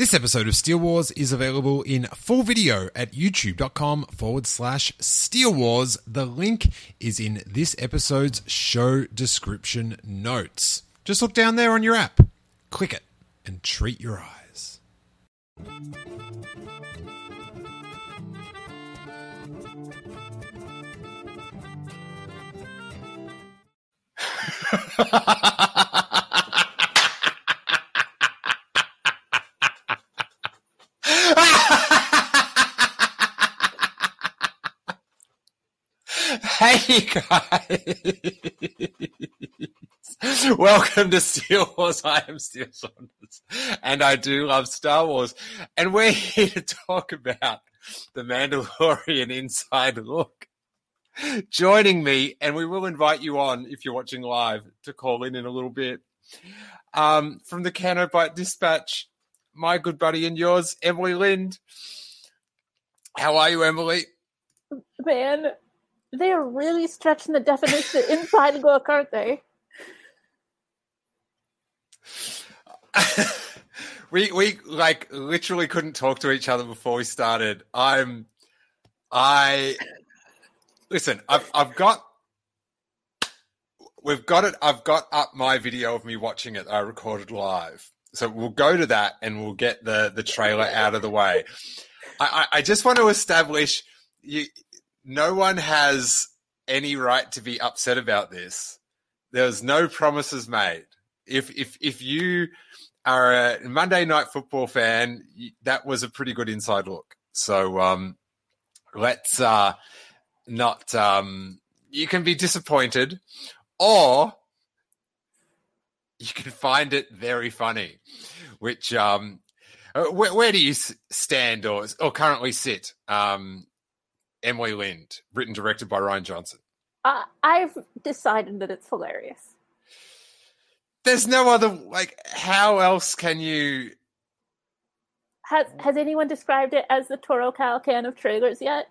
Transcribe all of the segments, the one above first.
This episode of Steele Wars is available in full video at youtube.com forward slash Steele Wars. The link is in this episode's show description notes. Just look down there on your app, click it, and treat your eyes. Hey guys! Welcome to Steele Wars. I am Steele Saunders, and I do love Star Wars. And we're here to talk about the Mandalorian Inside Look. Joining me, and we will invite you on if you're watching live to call in in a little bit. Um, from the Canobite Dispatch, my good buddy and yours, Emily Lind. How are you, Emily? Man, they are really stretching the definition inside look, aren't they? we we like literally couldn't talk to each other before we started. I'm I listen, I've I've got we've got it I've got up my video of me watching it I recorded live. So we'll go to that and we'll get the the trailer out of the way. I, I, I just want to establish you no one has any right to be upset about this. There's no promises made. If if if you are a Monday Night Football fan, that was a pretty good inside look. So um, let's uh, not. Um, you can be disappointed, or you can find it very funny. Which um, uh, where, where do you stand or or currently sit? Um, Emily Lind, written directed by Rian Johnson. Uh, I've decided that it's hilarious. There's no other like. How else can you? Has Has anyone described it as the Toro Calican of trailers yet?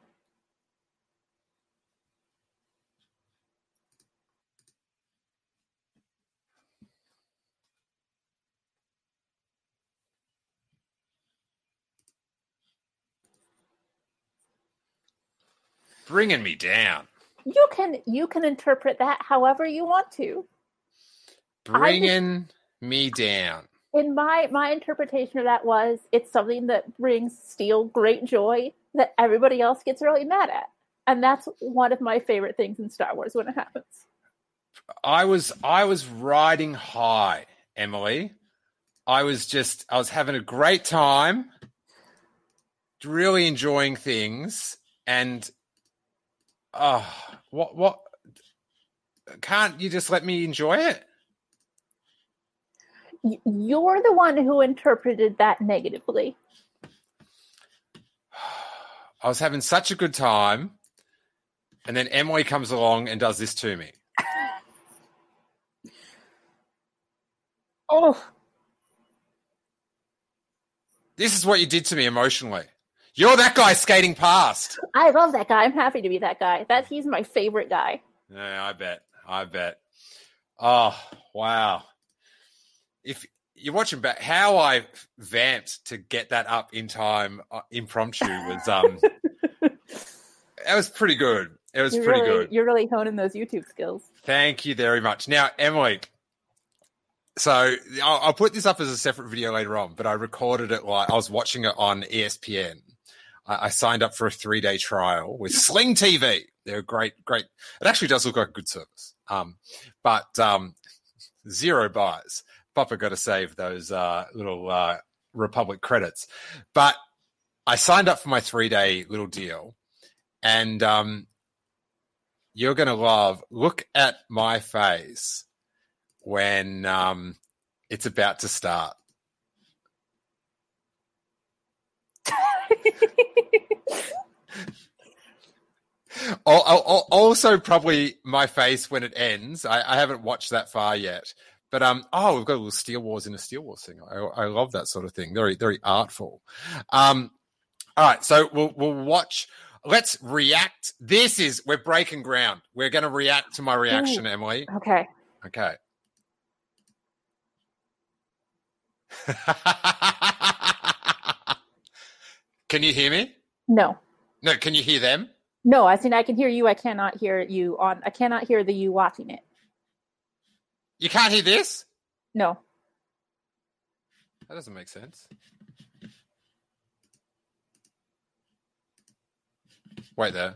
Bringing me down. You can you can interpret that however you want to. Bringing just, me down. In my my interpretation of that was it's something that brings Steele great joy that everybody else gets really mad at, and that's one of my favorite things in Star Wars when it happens. I was I was riding high, Emily. I was just I was having a great time, really enjoying things, and oh, what what can't you just let me enjoy it? You're the one who interpreted that negatively. I was having such a good time, and then Emily comes along and does this to me. oh. This is what you did to me emotionally. You're that guy skating past. I love that guy. I'm happy to be that guy. That he's my favorite guy. Yeah, I bet. I bet. Oh, wow. If you're watching back, how I vamped to get that up in time, uh, impromptu was um, that was pretty good. It was you're pretty really, good. You're really honing those YouTube skills. Thank you very much. Now, Emily, so I'll, I'll, put this up as a separate video later on, but I recorded it like I was watching it on ESPN I, signed up for a three day trial with Sling TV. They're great, great. It actually does look like a good service. Um, but um, zero buys. Papa got to save those uh, little uh, Republic credits. But I signed up for my three day little deal, and um, you're going to love. Look at my face when um, it's about to start. Also, probably my face when it ends. I, I, haven't watched that far yet, but um, oh, we've got a little Steele Wars in a Steele Wars thing. I, I love that sort of thing. Very, very artful. Um, all right, so we'll we'll watch. Let's react. This is we're breaking ground. We're going to react to my reaction, Ooh, Emily. Okay. Okay. Can you hear me? No. No, can you hear them? No, I think I can hear you. I cannot hear you on. I cannot hear the you watching it. You can't hear this? No. That doesn't make sense. Wait there.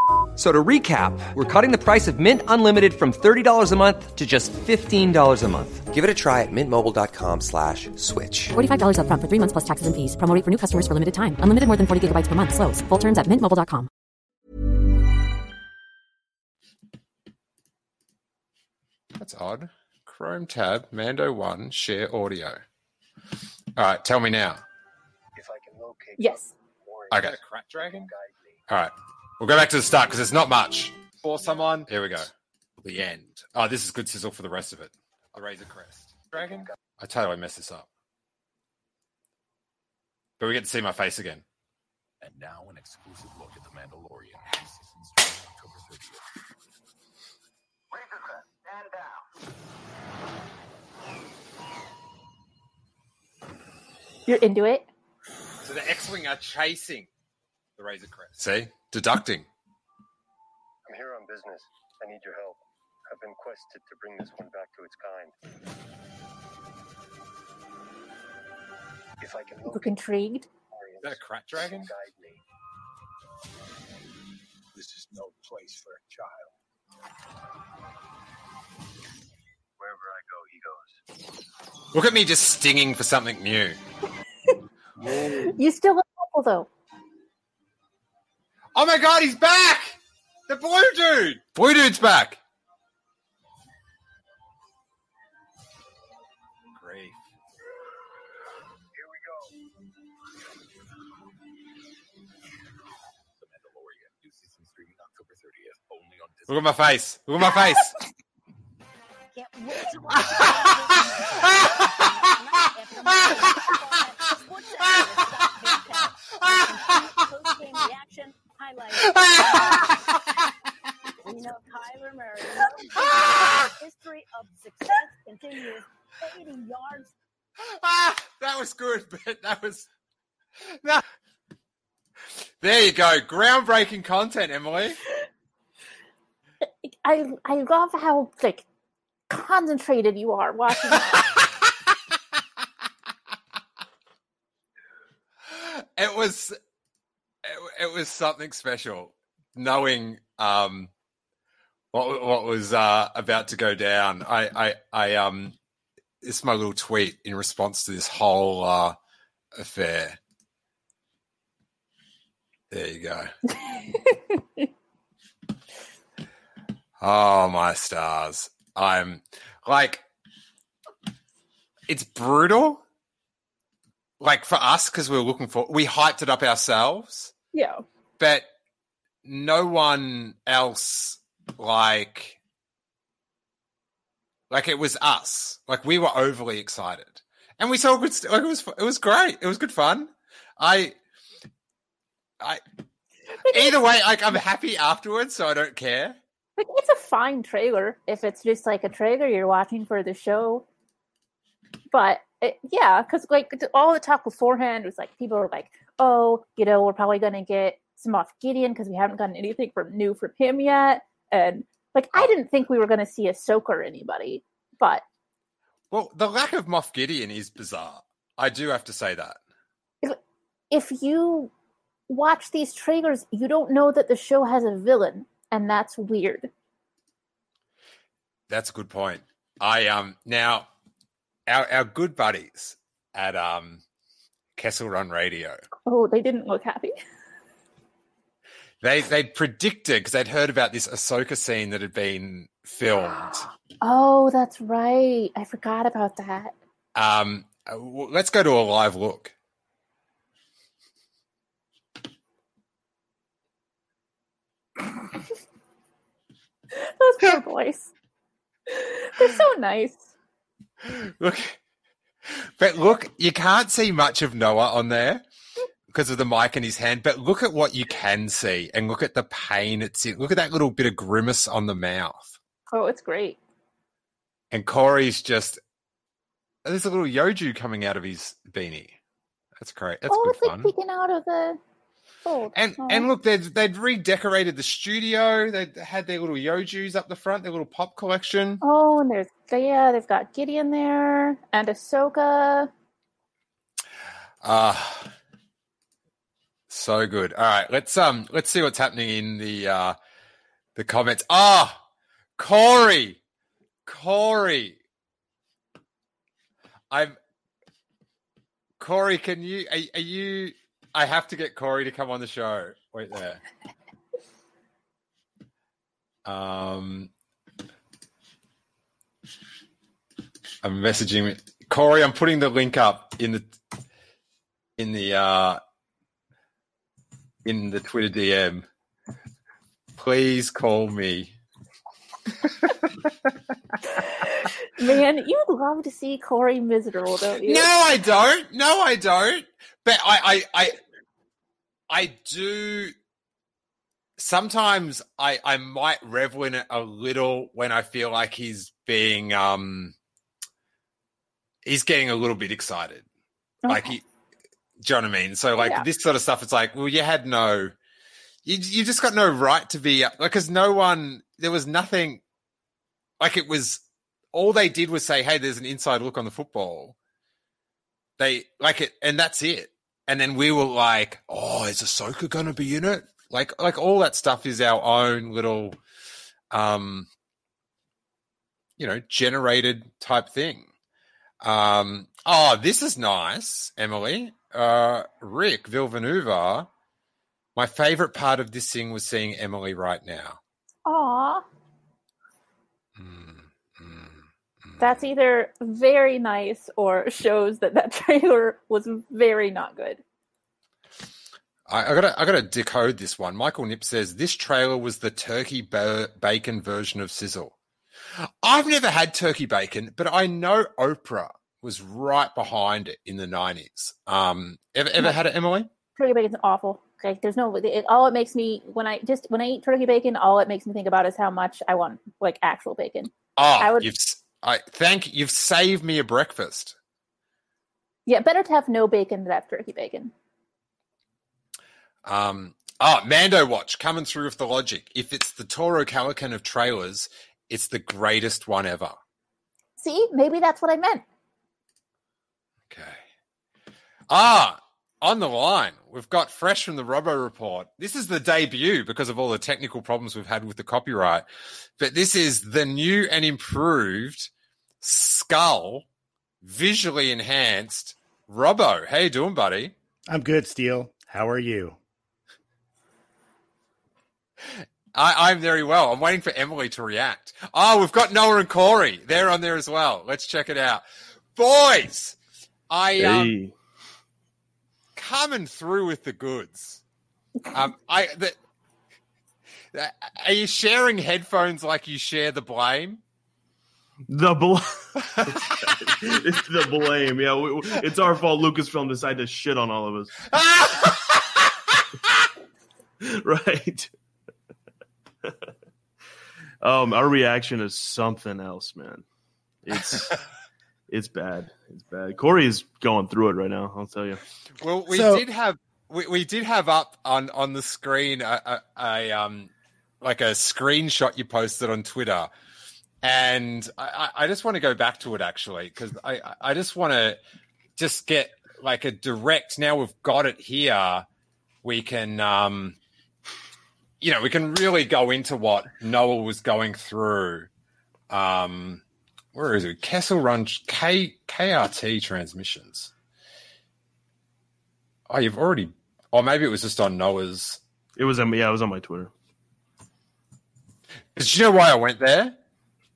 F- So to recap, we're cutting the price of Mint Unlimited from $30 a month to just $15 a month. Give it a try at mintmobile.com slash switch. $45 upfront for three months plus taxes and fees. Promo rate for new customers for limited time. Unlimited more than 40 gigabytes per month. Slows. Full terms at mintmobile.com. That's odd. Chrome tab, Mando 1, share audio. All right, tell me now. Yes. Okay. Crack Dragon All right. We'll go back to the start because it's not much. for someone. Here we go. The end. Oh, this is good sizzle for the rest of it. The Razor Crest. Dragon. I totally messed this up. But we get to see my face again. And now an exclusive look at The Mandalorian. new season starting October 30th. You're into it. So the X-Wing are chasing the Razor Crest. See? Deducting. I'm here on business. I need your help. I've been quested to bring this one back to its kind. If I can Look locate intrigued. Is that a crack dragon? guide me. This is no place for a child. Wherever I go, he goes. Look at me just stinging for something new. You still look awful though. Oh my god, he's back! The blue dude! Blue dude's back. Grief. Here we go. The Mandalorian. New season streaming October 30th. Only on Disney. Look at my face. Look at my face. Can't wait to watch the Sports Center has got fantastic post-game reaction highlights. you know, Kyler Murray, the history of success continues. 80 yards Ah, that was good, but that was no. There you go. Groundbreaking content, Emily. I I love how like concentrated you are watching. it was it, it was something special knowing um what what was uh about to go down i i i um this my little tweet in response to this whole uh affair there you go. Oh my stars. I'm like it's brutal like for us because we were looking for we hyped it up ourselves. Yeah. but no one else like like it was us. Like we were overly excited. And we saw good like it was it was great. It was good fun. I i either way like i'm happy afterwards so i don't care. Like it's a fine trailer. If it's just like a trailer you're watching for the show. But it, yeah, because like all the talk beforehand was like people were like, "Oh, you know, we're probably gonna get some off Gideon because we haven't gotten anything from new from him yet." And like, I oh. didn't think we were gonna see Ahsoka or anybody, but well the lack of moff gideon is bizarre. I do have to say that. If you watch these trailers, you don't know that the show has a villain, and that's weird. That's a good point. I um now our our good buddies at um Kessel Run Radio. Oh, they didn't look happy. They they predicted because they'd heard about this Ahsoka scene that had been filmed. Oh, that's right. I forgot about that. Um, uh, let's go to a live look. Those poor boys. They're so nice. look, but look, you can't see much of Noah on there because of the mic in his hand. But look at what you can see, and look at the pain it's in. Look at that little bit of grimace on the mouth. Oh, it's great. And Corey's just there's a little Yoju coming out of his beanie. That's great. That's oh, good it's like fun. peeking out of the And Oh. and look, they'd they'd redecorated the studio. They had their little Yojus up the front, their little pop collection. Oh, and there's yeah, they've got Gideon there and Ahsoka. Ah, so good. All right, let's um let's see what's happening in the uh the comments. Ah, Corey, Corey, I'm Corey. Can you are, are you? I have to get Corey to come on the show. Wait there. Um, I'm messaging Corey. I'm putting the link up in the in the uh in the Twitter DM. Please call me. Man, you'd love to see Corey miserable, don't you? No, I don't. No, I don't. But I, I, I, I do. Sometimes I, I might revel in it a little when I feel like he's being, um, he's getting a little bit excited. Like Okay. he, do you know what I mean? So like Yeah. this sort of stuff, it's like, well, you had no, you, you just got no right to be like, because no one, there was nothing, like it was, all they did was say, hey, there's an inside look on the football. They like it, and that's it. And then we were like, oh, is Ahsoka going to be in it? Like, like all that stuff is our own little, um, you know, generated type thing. Um, oh, this is nice, Emily. Uh, Rick Villanueva. My favorite part of this thing was seeing Emily right now. Aw, Mm, mm, mm. That's either very nice or shows that that trailer was very not good. I, I gotta, I gotta decode this one. Michael Nip says this trailer was the turkey ba- bacon version of Sizzle. I've never had turkey bacon, but I know Oprah was right behind it in the nineties. Um, ever, ever had it, Emily? Turkey bacon's awful. Okay, there's no. It, all it makes me when I just when I eat turkey bacon, all it makes me think about is how much I want like actual bacon. Oh, I would- you've, I thank you've saved me a breakfast. Yeah, better to have no bacon than have turkey bacon. Um, oh, Mando Watch coming through with the logic. If it's the Toro Calican of trailers, it's the greatest one ever. See, maybe that's what I meant. Okay. Ah, on the line, we've got fresh from the Robo Report. This is the debut because of all the technical problems we've had with the copyright. But this is the new and improved skull, visually enhanced Robo. How you doing, buddy? I'm good, Steele. How are you? I, I'm very well. I'm waiting for Emily to react. Oh, we've got Noah and Corey. They're on there as well. Let's check it out. Boys, I um, Hey. Coming through with the goods. Um, I the, the- are you sharing headphones like you share the blame? The bl- it's the blame. Yeah, we, we- it's our fault. Lucasfilm decided to shit on all of us. right. um, our reaction is something else, man. It's it's bad. It's bad. Corey is going through it right now. I'll tell you. Well, we So- did have we, we did have up on on the screen a, a, a um like a screenshot you posted on Twitter, and I, I I just want to go back to it actually because I I- I just want to just get like a direct. Now we've got it here, we can um you know we can really go into what Noah was going through. Um, where is it? Kessel Run K KRT transmissions. Oh, you've already. Or maybe it was just on Noah's. It was on yeah, it was on my Twitter. Did you know why I went there?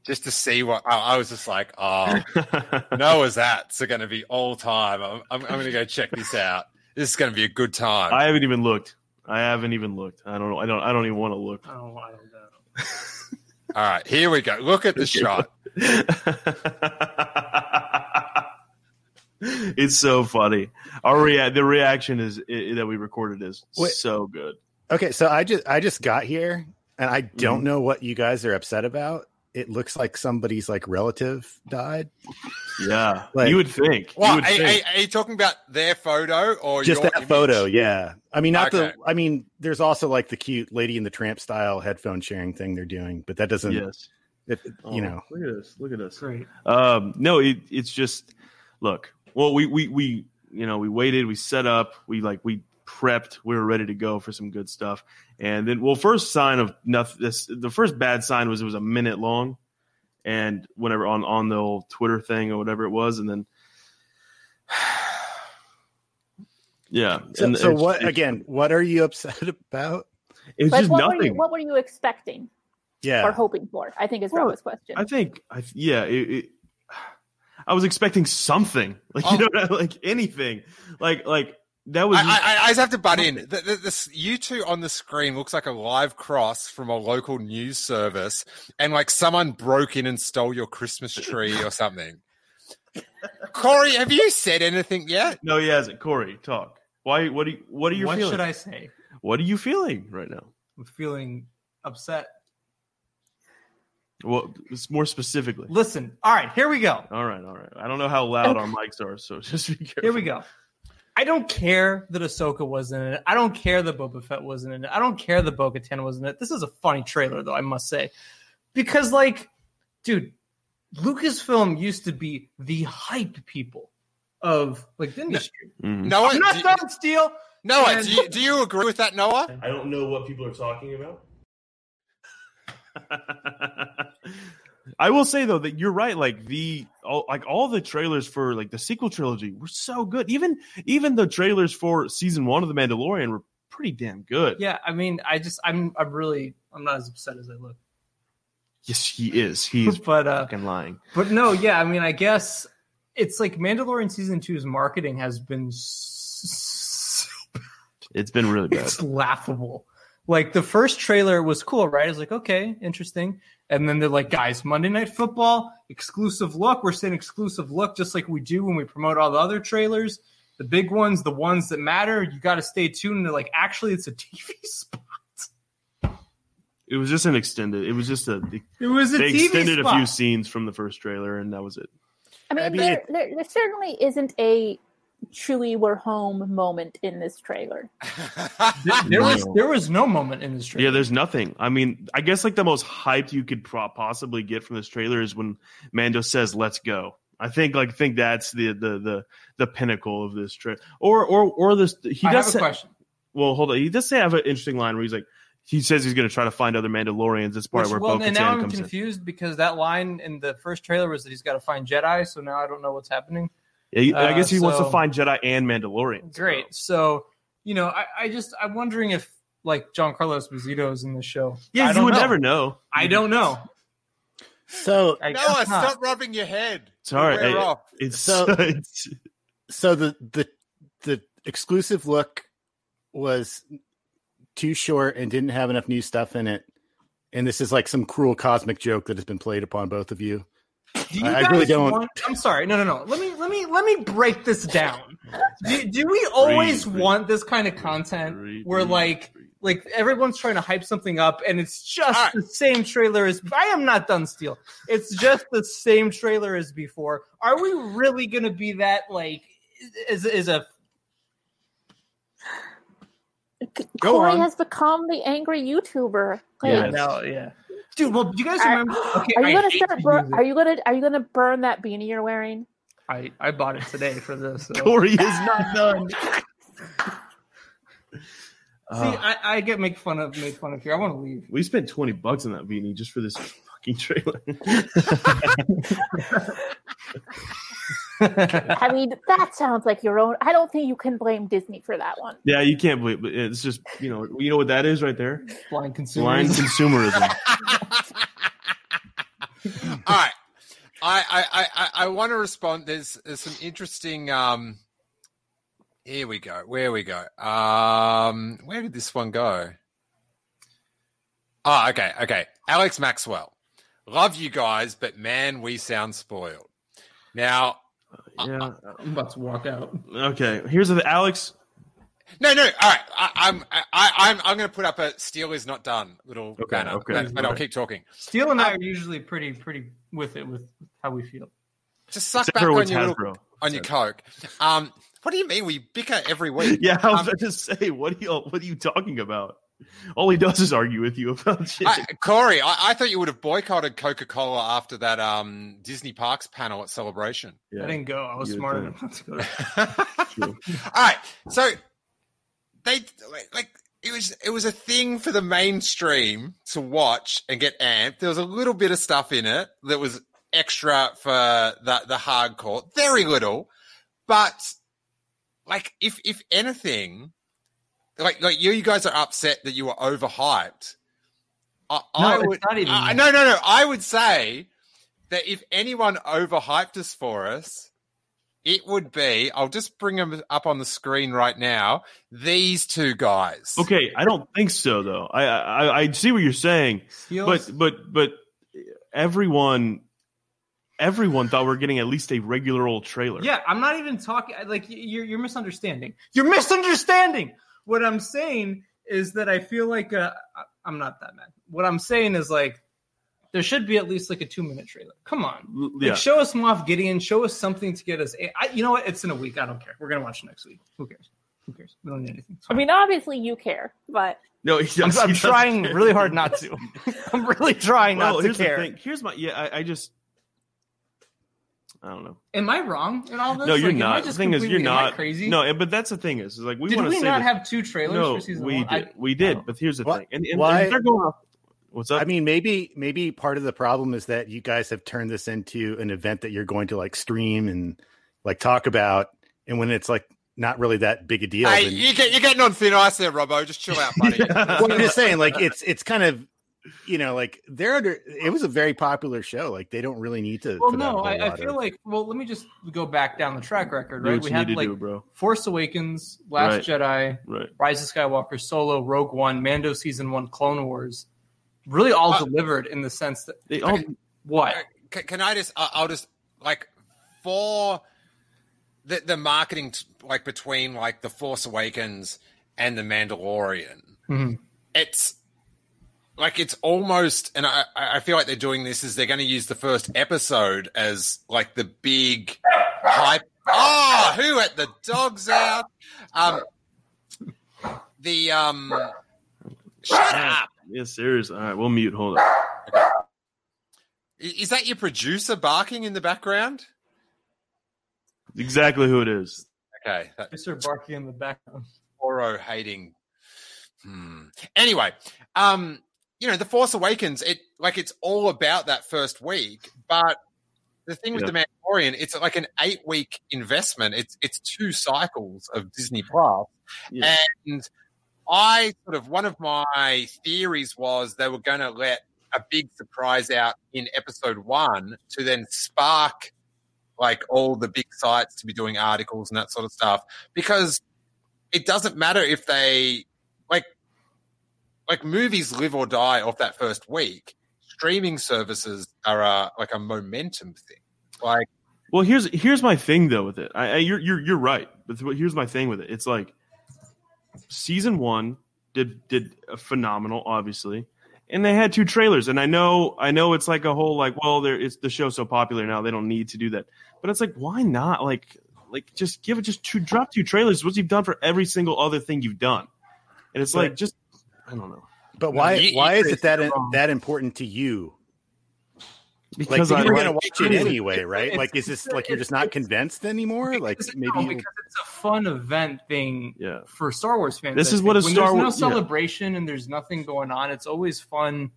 Just to see what I, I was just like, oh, Noah's ads are going to be all time. I'm, I'm, I'm going to go check this out. This is going to be a good time. I haven't even looked. I haven't even looked. I don't know. I don't. I don't even want to look. Oh, I don't know. All right, here we go. Look at the shot. it's so funny. Our rea- the reaction is that we recorded is Wait. so good. Okay, so I just I just got here and I don't mm-hmm. know what you guys are upset about. It looks like somebody's like relative died. Yeah, Like- you would think. you What would are, think. are- are you talking about their photo or Just your that image? photo, yeah. I mean, not Okay. the. I mean, there's also like the cute lady in the tramp style headphone sharing thing they're doing, but that doesn't. yes. It, Oh, you know, look at this. Look at this. Great. Um, no, it, it's just look. Well, we we we you know we waited, we set up, we like we prepped, we were ready to go for some good stuff, and then well, first sign of nothing. This the first bad sign was it was a minute long, and whenever on on the old Twitter thing or whatever it was, and then. Yeah. so, and so it's- what it's- again? What are you upset about? It's Like, just what were, you, nothing. what were you expecting Yeah, or hoping for? I think is Well, Robo's question. I think, I yeah, it, it, I was expecting something, like you oh. know, like anything, like like that was. I, I, I just have to butt in. The, the, this, you two on the screen looks like a live cross from a local news service, and like someone broke in and stole your Christmas tree or something. Corey, have you said anything yet? no, he hasn't. Corey, talk. Why? What do you? What are you what feeling? should I say? What are you feeling right now? I'm feeling upset. Well, it's more specifically. Listen, all right, here we go. All right, all right. I don't know how loud our mics are, so just be careful. Here we go. I don't care that Ahsoka wasn't in it. I don't care that Boba Fett wasn't in it. I don't care that Bo Katan wasn't in it. This is a funny trailer, though, I must say. Because, like, dude, Lucasfilm used to be the hype people of, like, the industry. Mhm. Noah, I'm not do, done, Steele. Noah, And- do you, do you agree with that, Noah? I don't know what people are talking about. I will say though that you're right. Like the all, like all the trailers for like the sequel trilogy were so good. Even even the trailers for season one of the Mandalorian were pretty damn good. Yeah, I mean, I just, I'm, I'm really, I'm not as upset as I look. Yes, he is. He's But, uh, fucking lying. But no, yeah, I mean, I guess it's like Mandalorian season two's marketing has been s- It's been really bad. it's laughable. Like the first trailer was cool, right? It's like okay, interesting, and then they're like, guys, Monday Night Football exclusive look. We're saying exclusive look, just like we do when we promote all the other trailers, the big ones, the ones that matter. You got to stay tuned. And they're like, actually, it's a TV spot. It was just an extended. It was just a. It was a they TV extended spot. a few scenes from the first trailer, and that was it. I mean, I mean, there, it- there, there certainly isn't a Chewie we're home moment in this trailer. There, there was No. there was no moment in this trailer. Yeah, there's nothing. I mean, I guess like the most hyped you could pro- possibly get from this trailer is when Mando says "Let's go." I think like think that's the the the the pinnacle of this trailer. Or or or this he I does have a say, question. well hold on he does say I have an interesting line where he's like he says he's going to try to find other Mandalorians. That's part Which, where well, Bo and now I'm comes in. confused because that line in the first trailer was that he's got to find Jedi. So now I don't know what's happening. Yeah, he- I Uh, guess he wants to find Jedi and Mandalorians. Great. So you know, I, I just I'm wondering if like Giancarlo Esposito is in the show. Yeah, I you would know. never know. I don't know. So I Noah, guess not. stop rubbing your head. Sorry, We're I- It's So- it's so the the the exclusive look was too short and didn't have enough new stuff in it. And this is like some cruel cosmic joke that has been played upon both of you. Do you I- I guys really don't- Want, I'm sorry. No, no, no. Let me let me let me break this down. Do, do we always Breathe, breathe. want this kind of content Breathe, where like breathe. like everyone's trying to hype something up and it's just All right. the same trailer as I am not done Steele. It's just the same trailer as before. Are we really gonna be that like is is a Go Corey on. has become the angry YouTuber. Yeah. No, yeah. Dude, well, do you guys Are, remember? Okay, are you I gonna start? Bur- are you gonna? Are you gonna burn that beanie you're wearing? I I bought it today for this. so- Corey is not done. See, Uh, I, I get make fun of made fun of here. I want to leave. we spent twenty bucks on that beanie just for this fucking trailer. I mean, that sounds like your own. I don't think you can blame Disney for that one. yeah, you can't blame. it. It's just you know you know what that is right there. Blind consumer. Blind consumerism. All right. I, I, I, I- I want to respond. There's, there's some interesting. Um, here we go. Where we go. Um, where did this one go? Oh, okay, okay. Alex Maxwell. Love you guys, but man, we sound spoiled. Now, Yeah. I'm about to walk out. Okay. Here's the Alex. No, no. All right, I, I'm I, I'm I'm going to put up a "Steele is not done" little Okay, banner, okay, but, but I'll keep talking. Steele and I are usually pretty pretty with it with how we feel. Just suck Except back on your little, on your coke. Um, what do you mean we bicker every week? Yeah, I was Um, about to say, what are you what are you talking about? All he does is argue with you about shit. I, Corey, I, I thought you would have boycotted Coca Cola after that um, Disney Parks panel at Celebration. yeah. I didn't go. I was You smart didn't. enough to go. All right, so they like, like it was it was a thing for the mainstream to watch and get amped. There was a little bit of stuff in it that was extra for the the hardcore, very little, but like if if anything, like like you, you guys are upset that you were overhyped. I, No, I it's would, not even I, no, no, no. I would say that if anyone overhyped us for us, it would be. I'll just bring them up on the screen right now. These two guys. Okay, I don't think so though. I I, I see what you're saying, Steele's- but but but everyone everyone thought we are getting at least a regular old trailer. Yeah, I'm not even talking. Like you're you're misunderstanding. You're misunderstanding. What I'm saying is that I feel like uh, I- I'm not that mad. What I'm saying is like there should be at least like a two minute trailer. Come on, L- like, yeah. show us Moff Gideon. Show us something to get us. I, you know what? It's in a week. I don't care. We're gonna watch next week. Who cares? Who cares? We don't need anything. I mean, obviously you care, but No, he I'm, I'm trying care. really hard not to. I'm really trying Well, not to here's care. the thing. Here's my yeah. I, I just I don't know. Am I wrong in all this? No, you're Like, not. The thing is, you're completely- am I not crazy. No, but that's the thing is, is like we did want we to not have two trailers no, for season we one? did. I- we did. But here's the Why- thing, and, and, why- and they're going off. What's up? I mean, maybe maybe part of the problem is that you guys have turned this into an event that you're going to like stream and like talk about, and when it's like not really that big a deal. Hey, then- you get, you're getting on thin ice there, Robbo. Just chill out, buddy. well, I'm just saying, like it's it's kind of you know like they're under. It was a very popular show. Like they don't really need to. Well, put out a no, I, I feel of- like. Well, let me just go back down the track record. Right, we had like do, bro. Force Awakens, Last Right. Jedi, Right. Rise of Skywalker, Solo, Rogue One, Mando season one, Clone Wars. Really, all Uh, delivered in the sense that They all what can, can I just? I- I'll just like for the the marketing t- like between like the Force Awakens and the Mandalorian. Mhm. It's like it's almost, and I I feel like they're doing this is they're going to use the first episode as like the big hype. Oh, who let the dogs out? Um, the um, shut up. Yeah, serious. All right, we'll mute. Hold on. I- Is that your producer barking in the background? Exactly who it is. Okay, that Mr. Barky in the background. Oro hating. Hmm. Anyway, um, you know, the Force Awakens, it like it's all about that first week, but the thing with Yeah. the Mandalorian, it's like an eight week investment. It's it's two cycles of Disney Plus, Yeah. and I sort of one of my theories was they were going to let a big surprise out in episode one to then spark like all the big sites to be doing articles and that sort of stuff because it doesn't matter if they like like movies live or die off that first week streaming services are a, like a momentum thing like Well, here's here's my thing though with it. I, I you're you're you're right, but here's my thing with it. It's like season one did did a phenomenal, obviously, and they had two trailers. And I know I know it's like a whole like, well, there it's the show's so popular now they don't need to do that. But it's like, why not? Like like just give it just two drop two trailers. What you've done for every single other thing you've done, and it's like just I don't know But why you- you why is it that it wrong. that important to you? Like because you're gonna watch it anyway, right? it's- Like is this like you're just not convinced anymore? Like maybe no, because it's a fun event thing Yeah. for Star Wars fans. This is what think. a when Star there's no Wars- yeah. celebration and there's nothing going on. It's always fun.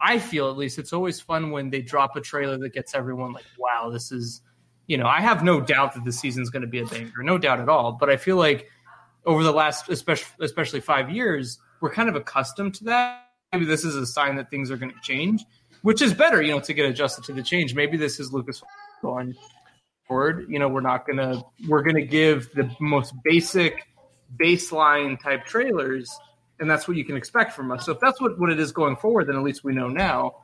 I feel at least it's always fun when they drop a trailer that gets everyone like, "Wow, this is." You know, I have no doubt that this season's going to be a banger, no doubt at all. But I feel like over the last, especially especially five years, we're kind of accustomed to that. Maybe this is a sign that things are going to change, which is better, you know, to get adjusted to the change. Maybe this is Lucas going forward. You know, we're not gonna we're gonna give the most basic baseline type trailers, and that's what you can expect from us. So if that's what, what it is going forward, then at least we know now.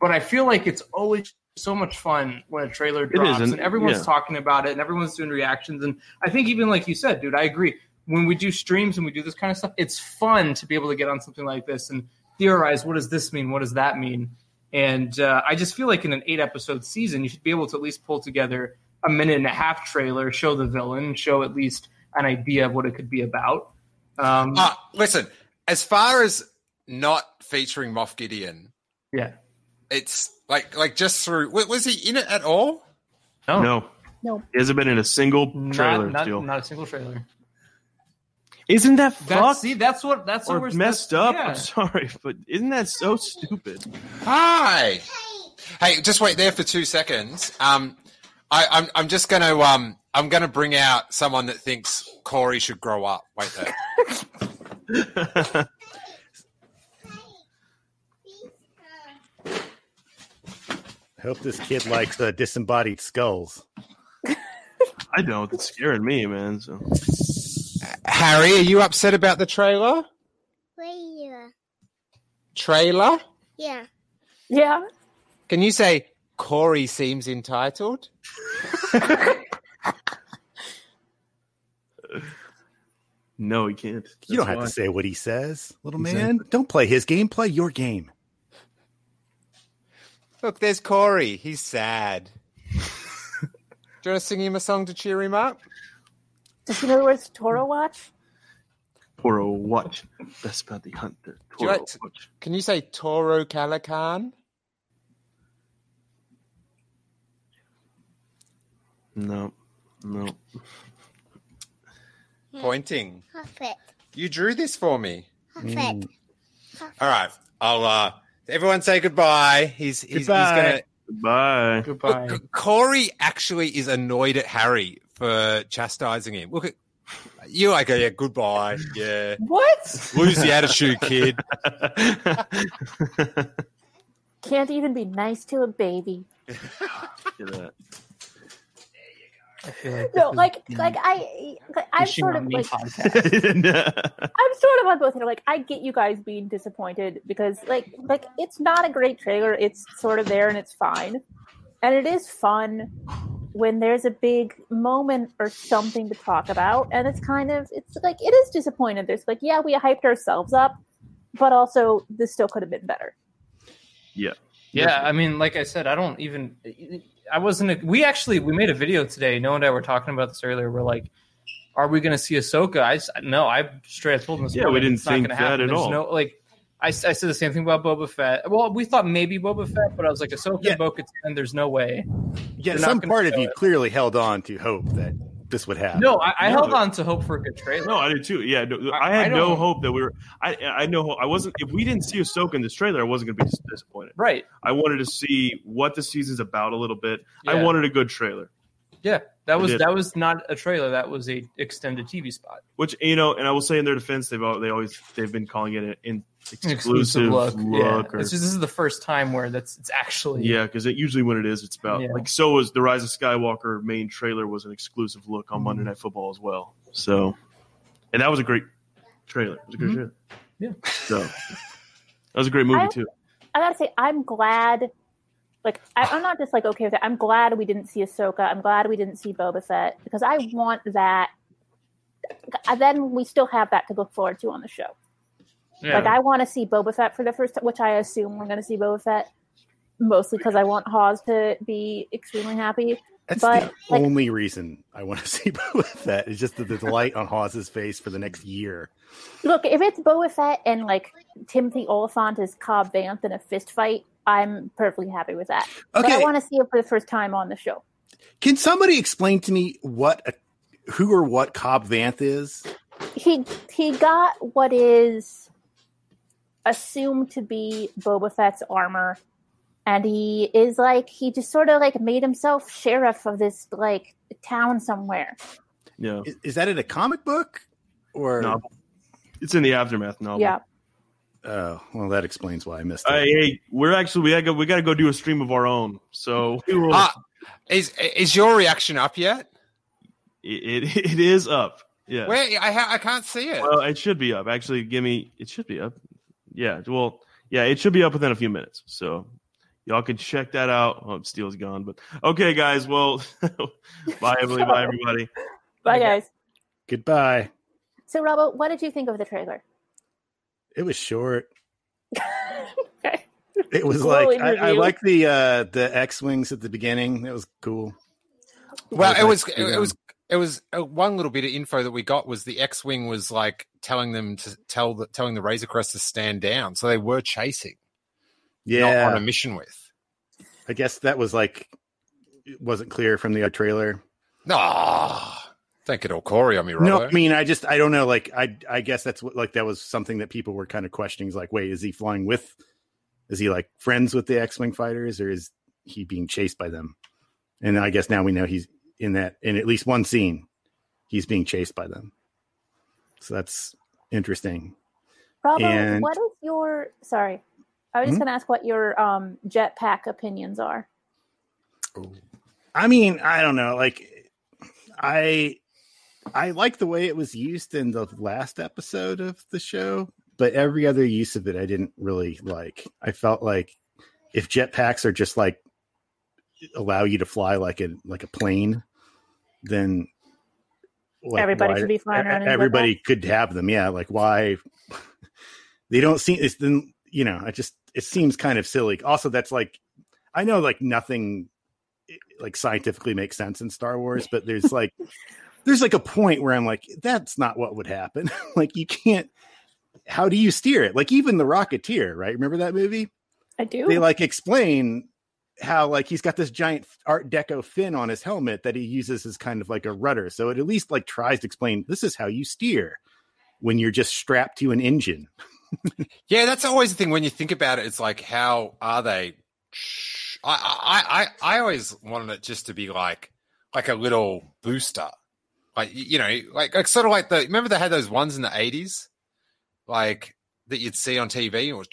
but I feel like it's always so much fun when a trailer is, drops and- and, everyone's yeah. talking about it and everyone's doing reactions. And I think even like you said, dude, I agree. When we do streams and we do this kind of stuff, it's fun to be able to get on something like this and theorize what does this mean, what does that mean. And uh, I just feel like in an eight episode season, you should be able to at least pull together a minute and a half trailer, show the villain, show at least an idea of what it could be about. Um, Uh, listen, as far as not featuring Moff Gideon, yeah. it's like like just through. Was he in it at all? No, No, No. he hasn't been in a single trailer. not, not, not a single trailer. Isn't that That's, fucked see, that's what that's what we're messed that's- up? yeah. I'm sorry, but isn't that so stupid? Hi. Hey, just wait there for two seconds. Um, I, I'm I'm just gonna um I'm gonna bring out someone that thinks Corey should grow up. Wait there. I hope this kid likes uh, disembodied skulls. I don't. It's scaring me, man. So Harry, are you upset about the trailer? Where Trailer? Yeah. Yeah. Can you say Corey seems entitled? no, he can't. You don't That's have why. to say what he says, little Exactly. man. Don't play his game. Play your game. Look, there's Corey. He's sad. Do you want to sing him a song to cheer him up? Does he know the words Toro watch? Toro watch. Best about the hunter. Do you Toro like to- watch. Can you say Toro Calican? No, no. Pointing. Perfect. You drew this for me. Perfect. All right. I'll uh everyone say goodbye. He's he's, he's Goodbye. gonna Goodbye. Goodbye. Look, Corey actually is annoyed at Harry for chastising him. Look at you like yeah, goodbye. Yeah. What? Lose the attitude, kid. Can't even be nice to a baby. Look at that. I feel like No, this is like the like I like, I'm sort of like. I'm sort of on both here. Like I get you guys being disappointed because like like it's not a great trailer. It's sort of there and it's fine. And it is fun when there's a big moment or something to talk about. And it's kind of it's like it is disappointing. There's like, yeah, we hyped ourselves up, but also this still could have been better. yeah. Yeah, I mean, like I said, I don't even. I wasn't. a, We actually we made a video today. Noah and I were talking about this earlier. We're like, are we going to see Ahsoka? I no. I straight up told him this. Yeah, we didn't it's think that happen. at There's all. No, like, I, s- I said the same thing about Boba Fett. Well, we thought maybe Boba Fett, but I was like, Ahsoka, Yeah. Bo-Katan, There's no way. Yeah, They're some part of you it. clearly held on to hope that this would happen. No, I, I No, held but- on to hope for a good trailer. No, I did too. Yeah, no, I- I, had I no hope that we were. I I know I wasn't. If we didn't see Ahsoka in this trailer, I wasn't going to be disappointed. Right. I wanted to see what the season's about a little bit. I wanted a good trailer, Yeah, that was that was not a trailer. That was a extended TV spot. which you know, and I will say in their defense, they've al- they always they've been calling it an An exclusive, look. Yeah, or- it's just, this is the first time where that's it's actually yeah, because it, usually when it is, it's about Yeah. like so was the Rise of Skywalker main trailer was an exclusive look on Mm-hmm. Monday Night Football as well. So, and that was a great trailer. It was a great Mhm. trailer. Yeah. So that was a great movie I- too. I gotta say, I'm glad. Like, I, I'm not just like okay with it. I'm glad we didn't see Ahsoka. I'm glad we didn't see Boba Fett because I want that. and Then we still have that to look forward to on the show. Yeah. Like, I want to see Boba Fett for the first time, which I assume we're going to see Boba Fett mostly because I want Hawes to be extremely happy. That's but the like, only reason I want to see Boba Fett is just the, the delight on Hawes's face for the next year. look, if it's Boba Fett and like Timothy Olyphant is Cobb Vanth in a fist fight, I'm perfectly happy with that. But I want to see it for the first time on the show. Can somebody explain to me what a, who or what Cobb Vanth is? he he got what is assumed to be Boba Fett's armor, and he is like he just sort of like made himself sheriff of this like town somewhere. Yeah, Is, is that in a comic book or? no, it's in the aftermath novel. Yeah, Oh, well, that explains why I missed it. Hey, hey, we're actually we got to we got to go do a stream of our own. So we will. Ah, is is your reaction up yet? it, it it is up. Yeah. Wait, I ha- I can't see it. Well, it should be up. Actually, give me. It should be up. Yeah. Well, yeah, it should be up within a few minutes. So Y'all can check that out. Oh, Steele's gone, but okay, guys. Well, bye, everybody. Bye, everybody. Bye, guys. Goodbye. So, Robbo, what did you think of the trailer? It was short. Okay. It was Glowing like I, I like the uh the X wings at the beginning. It was cool. Well, it was it, to see it was them. It was uh, one little bit of info that we got was the X-wing was like telling them to tell the telling the Razor Crest to stand down, so they were chasing, yeah. not on a mission with. I guess that was like it wasn't clear from the uh, trailer. No, don't get all Corey on me, No, I mean, I just I don't know. Like, I I guess that's what like that was something that people were kind of questioning. Is like, wait, is he flying with? Is he like friends with the X Wing fighters, or is he being chased by them? And I guess now we know he's in that in at least one scene, he's being chased by them. So that's interesting. And- what is your sorry? I was just Hmm? gonna ask what your um jetpack opinions are. I mean, I don't know. Like, I I like the way it was used in the last episode of the show, but every other use of it, I didn't really like. I felt like if jetpacks are just like allow you to fly like a like a plane, then like, Everybody why- should be flying around Everybody could have them. Yeah, like why they don't seem. It's then you know. I just it seems kind of silly. Also, that's like I know like nothing eh, like scientifically makes sense in Star Wars, but there's like there's like a point where I'm like, that's not what would happen. like you can't how do you steer it? Like even the Rocketeer, right? Remember that movie? I do. They like explain how like he's got this giant art deco fin on his helmet that he uses as kind of like a rudder. So it at least like tries to explain this is how you steer when you're just strapped to an engine. Yeah, that's always the thing when you think about it. It's like, how are they? I I I, I always wanted it just to be like like a little booster, like you know, like, like sort of like the remember they had those ones in the eighties, like that you'd see on TV or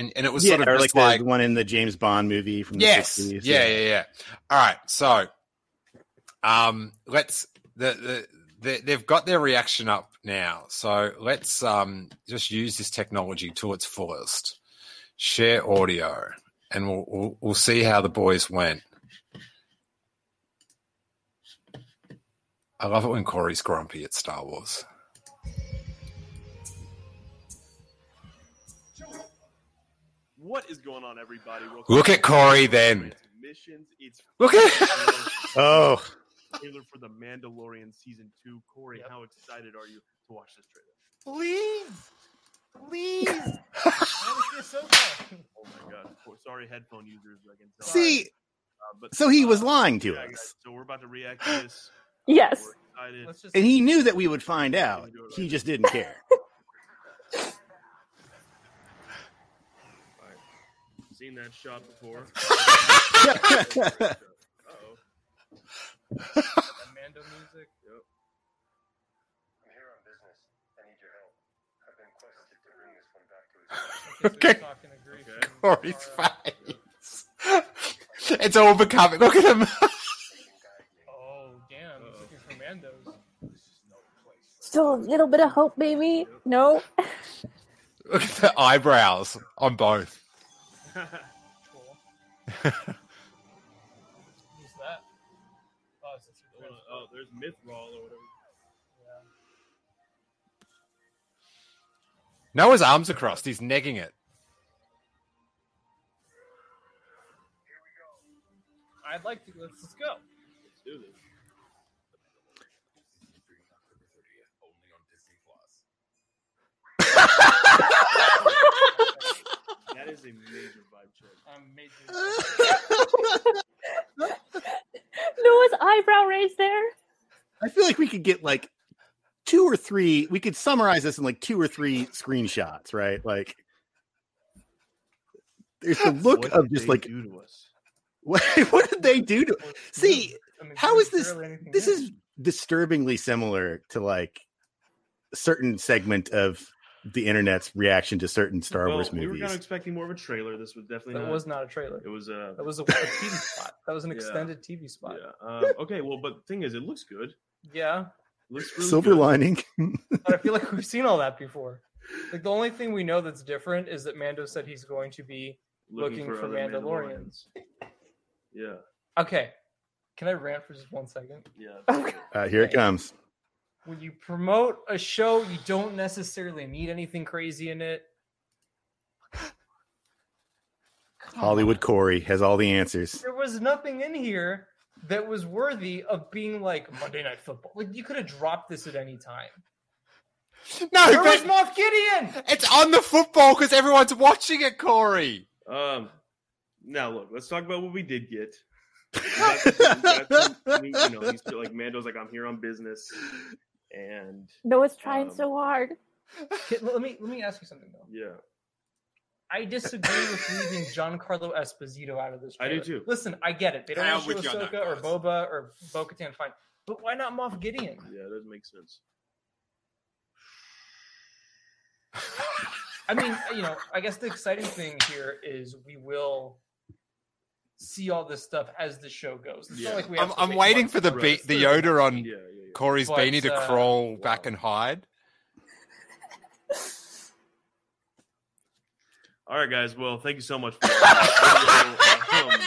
and and it was yeah, sort of like, like, the one in the James Bond movie from the yes, 60s. yeah, yeah, yeah. All right, so um, let's the the. They, they've got their reaction up now, so let's um, just use this technology to its fullest. Share audio, and we'll, we'll we'll see how the boys went. I love it when Corey's grumpy at Star Wars. What is going on, everybody? Welcome Look at Corey then. Missions. It's Look at- Oh. trailer for the Mandalorian season two. Corey, how excited are you to watch this trailer? Please, please. Oh my god! Sorry, headphone users. I can tell. See, Uh, but so he was uh, lying to yeah, us. guys, so we're about to react to this. Yes. We're excited. Let's just And he knew that we would find out. He just didn't care. Seen that shot before. Uh-oh. Amanda music. Yep. I'm here on business. I need your help. I've been quested to bring this one back to its Okay. Talking to Greek. Corey's face. It's all becoming. Look at him. Oh damn, he's looking for Mandos. Still a little bit of hope, baby. No. Look at the eyebrows on both. Cool. Who's that? Oh, it's just Oh, oh, there's Mythrol or whatever. Noah's arms are crossed. He's negging it. I'd like to. Let's, let's go. Let's do this. That is a major vibe check. I'm major. Noah's eyebrow raised there. I feel like we could get like two or three. We could summarize this in like two or three screenshots, right? Like, there's the look What of just like, do to us. what, what did they do to? See, I mean, how is there's this? barely anything This there. is disturbingly similar to like a certain segment of the internet's reaction to certain Star well, Wars movies. we were movies. kind of expecting more of a trailer. This was definitely That not. was not a trailer. It was a. That was a, a TV spot. That was an Yeah. extended TV spot. Yeah. Um, okay. Well, but the thing is, it looks good. Yeah, It looks really Silver good. lining. but I feel like we've seen all that before. Like the only thing we know that's different is that Mando said he's going to be looking, for, other Mandalorians. Yeah. Okay, can I rant for just one second? Yeah. Uh, here it comes. When you promote a show, you don't necessarily need anything crazy in it. Hollywood Corey has all the answers. There was nothing in here that was worthy of being like Monday Night Football. Like you could have dropped this at any time. No, Where was Moff Gideon? it's on the football because everyone's watching it, Corey. Um. Now look, let's talk about what we did get. We got some- we you know, he's like Mando's like I'm here on business, and Noah's trying Um, so hard. Let me let me ask you something though. yeah, I disagree with leaving Giancarlo Esposito out of this. I do too. Listen, I get it. They don't I'm want to show with you that, Ahsoka or. Boba or Bo Katan, fine. But why not Moff Gideon? yeah, that makes sense. I mean, you know, I guess the exciting thing here is we will see all this stuff as the show goes. It's not like we have I'm, I'm waiting for the be- the Yoda on Yeah, yeah, yeah. Corey's But, beanie to uh, crawl back and hide. All right, guys. Well, thank you so much. For um,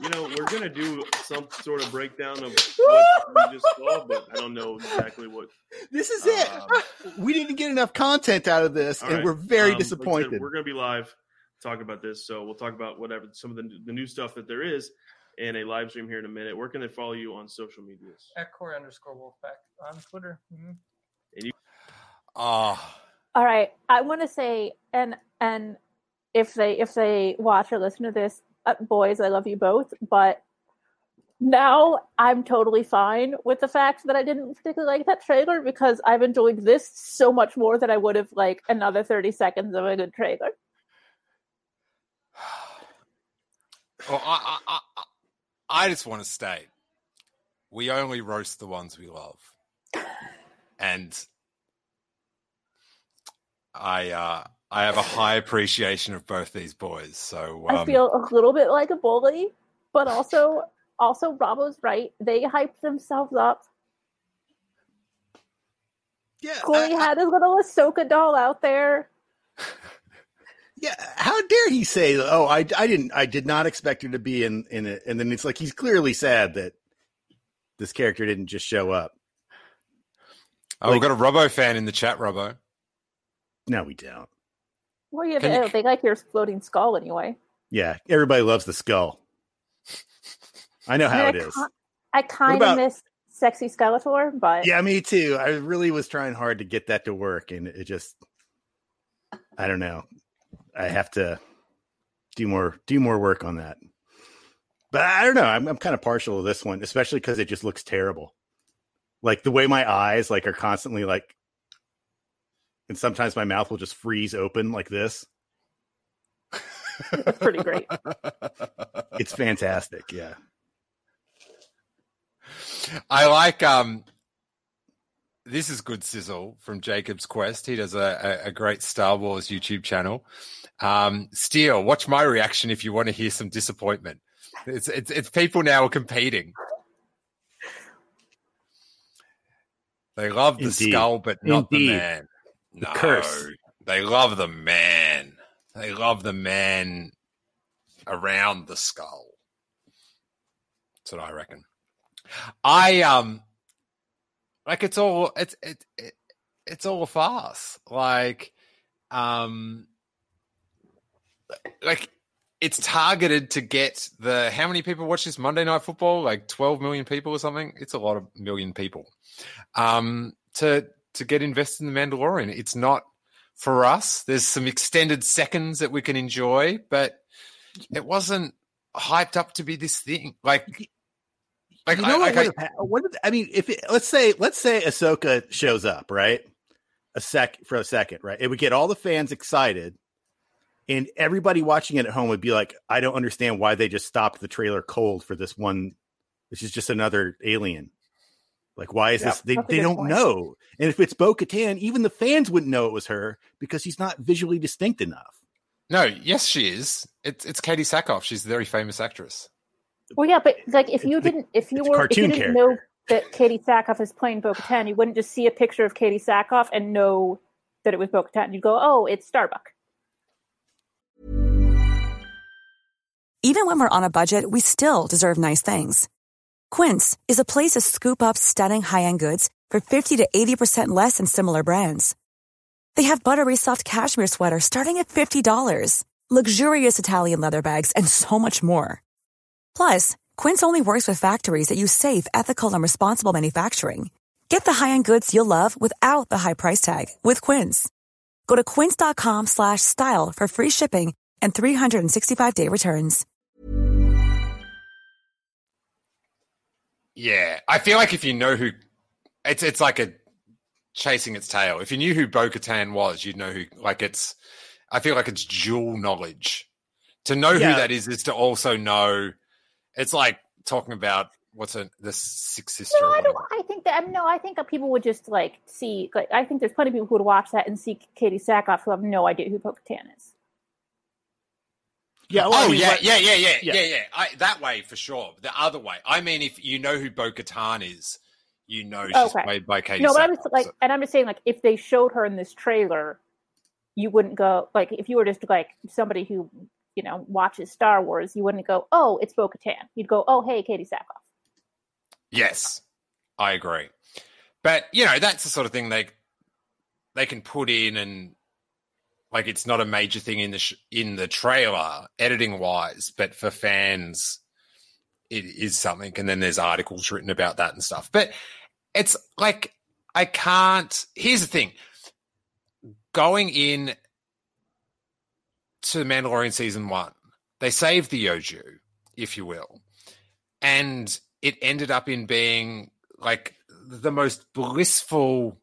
you know, we're gonna do some sort of breakdown of what we just saw, but I don't know exactly what. This is it. Um, we didn't get enough content out of this, and right. we're very Um, like said, disappointed. we're gonna be live talking about this, so we'll talk about whatever some of the the new stuff that there is in a live stream here in a minute. Where can they follow you on social medias? At Corey underscore Wolfpack on Twitter. Mhm. Oh, All right, I want to say, and and if they if they watch or listen to this, uh, boys, I love you both, but now I'm totally fine with the fact that I didn't particularly like that trailer because I've enjoyed this so much more than I would have like another 30 seconds of a good trailer. Well, I, I, I, I just want to state we only roast the ones we love, and I uh, I have a high appreciation of both these boys. So um, I feel a little bit like a bully, but also also Bravo's right. They hyped themselves up. yeah, Corey had his little Ahsoka doll out there. yeah. How dare he say, "Oh, I, I didn't, I did not expect her to be in in it," and then it's like he's clearly sad that this character didn't just show up. oh, we've got a Robo fan in the chat, Robo. No, we don't. Well, yeah, Can they, you- they like your floating skull anyway. Yeah, everybody loves the skull. I know how I it mean, I is. I kind of about- miss sexy Skeletor, but Yeah, me too. I really was trying hard to get that to work, and it just, I don't know. I have to do more, do more work on that. But I don't know. I'm, I'm kind of partial to this one, especially because it just looks terrible. Like the way my eyes like are constantly like, and sometimes my mouth will just freeze open like this. it's pretty great. It's fantastic. Yeah. I like um this is good sizzle from Jacob's Quest. He does a, a, a great Star Wars YouTube channel. Um Steele, watch my reaction if you want to hear some disappointment. It's it's it's people now are competing. They love the Indeed. skull, but not Indeed. the man. The no, curse. They love the man. They love the man around the skull. That's what I reckon. I um like it's all it's it, it it's all a farce. Like um like it's targeted to get the how many people watch this Monday Night Football? Like 12 million people or something. It's a lot of million people. Um to to get invested in the Mandalorian. It's not for us. There's some extended seconds that we can enjoy, but it wasn't hyped up to be this thing. Like like you I, know like what, I- have what would- I mean, if it, let's say let's say Ahsoka shows up, right? A sec for a second, right? It would get all the fans excited, and everybody watching it at home would be like, "I don't understand why they just stopped the trailer cold for this one. This is just another alien. Like, why is Yep, this? They they don't point. know. And if it's Bo Katan, even the fans wouldn't know it was her because she's not visually distinct enough. no, yes, she is. It's it's Katee Sackhoff. She's a very famous actress. Well, yeah, but like if you didn't, if you it's were, if you didn't character. know that Katee Sackhoff is playing Bo Katan, you wouldn't just see a picture of Katee Sackhoff and know that it was Bo Katan. You'd go, "Oh, it's Starbuck." Even when we're on a budget, we still deserve nice things. Quince is a place to scoop up stunning high-end goods for 50 to 80% less than similar brands. They have buttery soft cashmere sweaters starting at $50, luxurious Italian leather bags, and so much more. Plus, Quince only works with factories that use safe, ethical, and responsible manufacturing. Get the high-end goods you'll love without the high price tag with Quince. Go to quince.com slash style for free shipping and 365-day returns. Yeah, I feel like if you know who, it's it's like a chasing its tail. If you knew who Bo Katan was, you'd know who. Like it's, I feel like it's dual knowledge. To know Yeah. who that is is to also know. It's like talking about what's a the sixth sister. No, I don't. I think that no. I think that people would just like see. Like, I think there's plenty of people who would watch that and see Katee Sackhoff who have no idea who Bo-Katan is. Yeah. well, I oh mean, yeah, like- yeah, yeah, yeah, yeah. yeah, yeah. I, that way for sure. The other way, I mean, if you know who Bo Katan is, you know she's Okay. played by Katie. no, but I'm Sackhoff, just like, so- and I'm just saying, like, if they showed her in this trailer, you wouldn't go like if you were just like somebody who you know watches Star Wars, you wouldn't go, oh, it's Bo-Katan. You'd go, oh, hey, Katee Sackhoff. Yes, I agree. But you know, that's the sort of thing they they can put in, and like it's not a major thing in the sh- in the trailer, editing wise. But for fans, it is something. And then there's articles written about that and stuff. But it's like I can't. Here's the thing: going in to Mandalorian season one, they saved the Yoju, if you will, and it ended up in being like the most blissful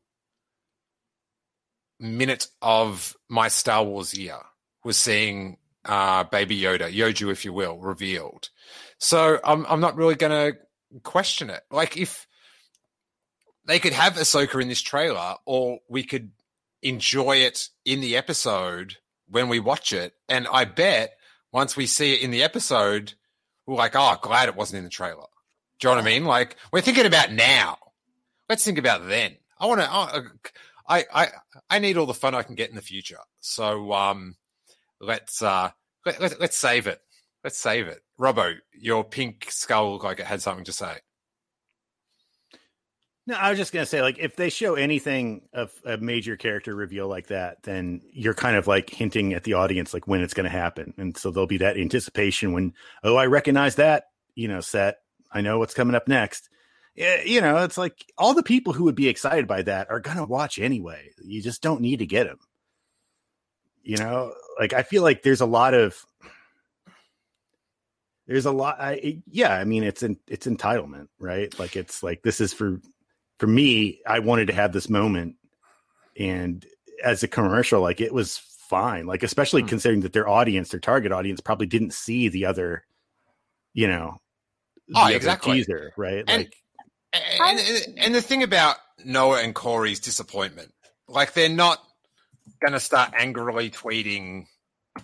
minute of my Star Wars year was seeing uh, Baby Yoda, Yoju, if you will, revealed. So I'm I'm not really going to question it. Like if they could have Ahsoka in this trailer, or we could enjoy it in the episode when we watch it, and I bet once we see it in the episode, we're like, oh, glad it wasn't in the trailer. Do you know what I mean? Like we're thinking about now. Let's think about then. I want to. I I I need all the fun I can get in the future. So um, let's uh let, let, let's save it. Let's save it. Robbo, your pink skull like it had something to say. No, I was just gonna say, like, if they show anything of a major character reveal like that, then you're kind of like hinting at the audience like when it's gonna happen, and so there'll be that anticipation when, oh, I recognize that, you know, set. I know what's coming up next. You know, it's like all the people who would be excited by that are gonna watch anyway. You just don't need to get them. You know, like I feel like there's a lot of there's a lot. I, yeah, I mean, it's in, it's entitlement, right? Like it's like this is for for me. I wanted to have this moment, and as a commercial, like it was fine. Like especially Hmm. considering that their audience, their target audience, probably didn't see the other, you know, the Oh, other exactly. teaser, right? And- like And, and, and the thing about Noah and Corey's disappointment, like they're not going to start angrily tweeting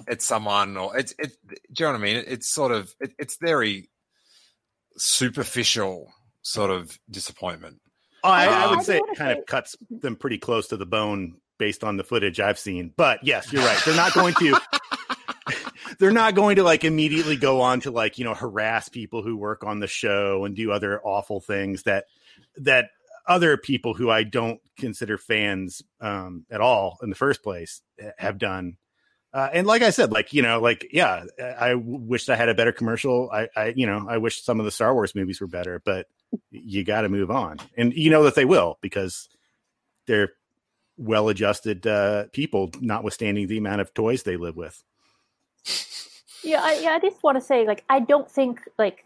at someone, or it's it. Do you know what I mean? It, it's sort of it, it's very superficial sort of disappointment. I, I Um, would say it kind of cuts them pretty close to the bone based on the footage I've seen. But yes, you're right. They're not going to. they're not going to like immediately go on to like you know harass people who work on the show and do other awful things that that other people who I don't consider fans um, at all in the first place have done. Uh, and like I said, like you know, like yeah, I w- wished I had a better commercial. I, I, you know, I wish some of the Star Wars movies were better, but you got to move on, and you know that they will because they're well-adjusted uh, people, notwithstanding the amount of toys they live with. Yeah, I, yeah. I just want to say, like, I don't think like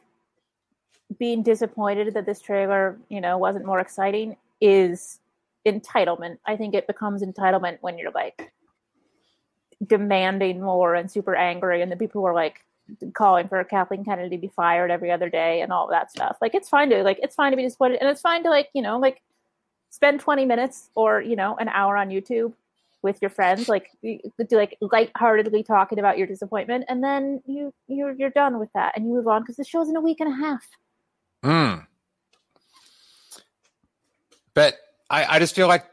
being disappointed that this trailer, you know, wasn't more exciting is entitlement. I think it becomes entitlement when you're like demanding more and super angry, and the people who are like calling for Kathleen Kennedy to be fired every other day and all that stuff. Like, it's fine to like, it's fine to be disappointed, and it's fine to like, you know, like spend 20 minutes or you know an hour on YouTube with your friends, like do like lightheartedly talking about your disappointment, and then you you're you're done with that and you move on because the show's in a week and a half. Mm. But I, I just feel like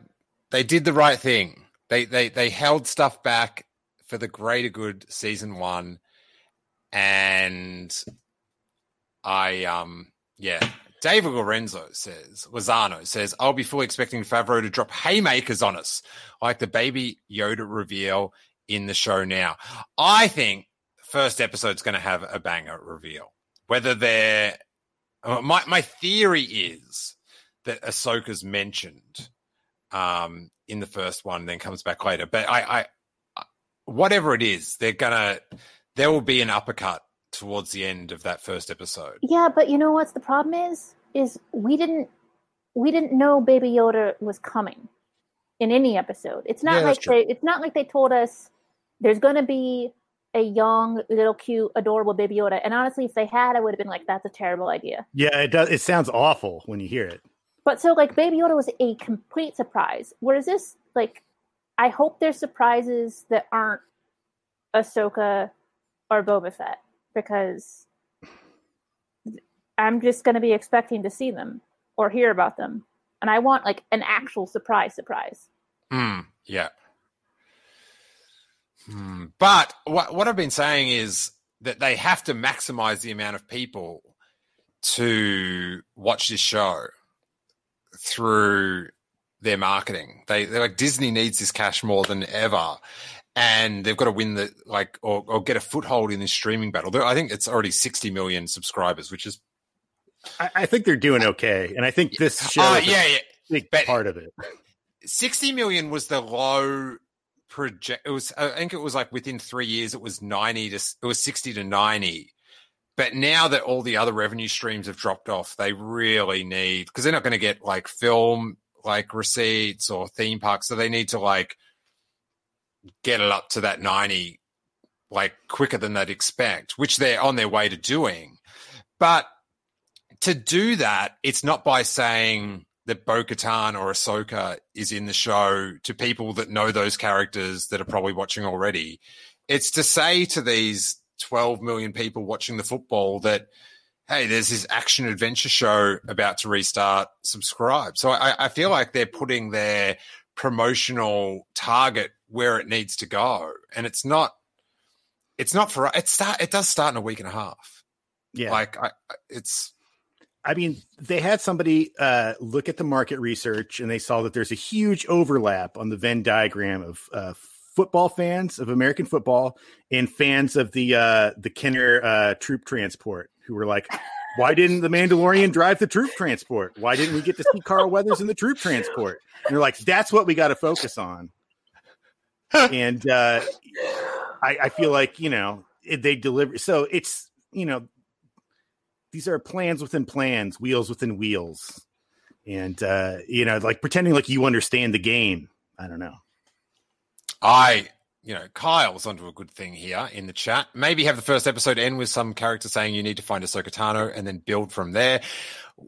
they did the right thing. They they they held stuff back for the greater good season one. And I um yeah. David Lorenzo says Lozano says I'll be fully expecting Favreau to drop haymakers on us, like the baby Yoda reveal in the show now. I think first episode's going to have a banger reveal. Whether they're uh, my my theory is that Ahsoka's mentioned um, in the first one, then comes back later. But I, I, whatever it is, they're gonna there will be an uppercut towards the end of that first episode. Yeah, but you know what's the problem is? Is we didn't we didn't know Baby Yoda was coming in any episode. It's not Yeah, like they it's not like they told us there's gonna be a young, little cute, adorable Baby Yoda. And honestly, if they had, I would have been like, that's a terrible idea. Yeah, it does. It sounds awful when you hear it. But so like Baby Yoda was a complete surprise. Whereas this, like, I hope there's surprises that aren't Ahsoka or Boba Fett because I'm just going to be expecting to see them or hear about them, and I want like an actual surprise. Surprise. Hmm. Yeah. Hmm. But what what I've been saying is that they have to maximize the amount of people to watch this show through their marketing. They they're like Disney needs this cash more than ever. And they've got to win the like or, or get a foothold in this streaming battle. I think it's already 60 million subscribers, which is I, I think they're doing okay, and I think this oh, show Oh, is a yeah, yeah. big part of it. 60 million was the low project it was i think it was like within three years it was 90 to it was 60 to 90 but now that all the other revenue streams have dropped off they really need because they're not going to get like film like receipts or theme parks so they need to like get it up to that 90 like quicker than they'd expect which they're on their way to doing but to do that, it's not by saying that Bo Katan or Ahsoka is in the show to people that know those characters that are probably watching already. It's to say to these 12 million people watching the football that, hey, there's this action adventure show about to restart, subscribe. So I, I feel like they're putting their promotional target where it needs to go. And it's not, it's not for, it start, it does start in a week and a half. Yeah. Like I, it's, I mean, they had somebody uh, look at the market research and they saw that there's a huge overlap on the Venn diagram of uh, football fans of American football and fans of the uh, the Kenner uh, troop transport who were like, why didn't the Mandalorian drive the troop transport? Why didn't we get to see Carl Weathers in the troop transport? And they're like, that's what we got to focus on. and uh, I, I feel like you know they deliver. So it's you know these are plans within plans, wheels within wheels, and uh, you know, like pretending like you understand the game. I don't know. I, you know, Kyle's onto a good thing here in the chat. Maybe have the first episode end with some character saying you need to find Ahsoka Tano and then build from there.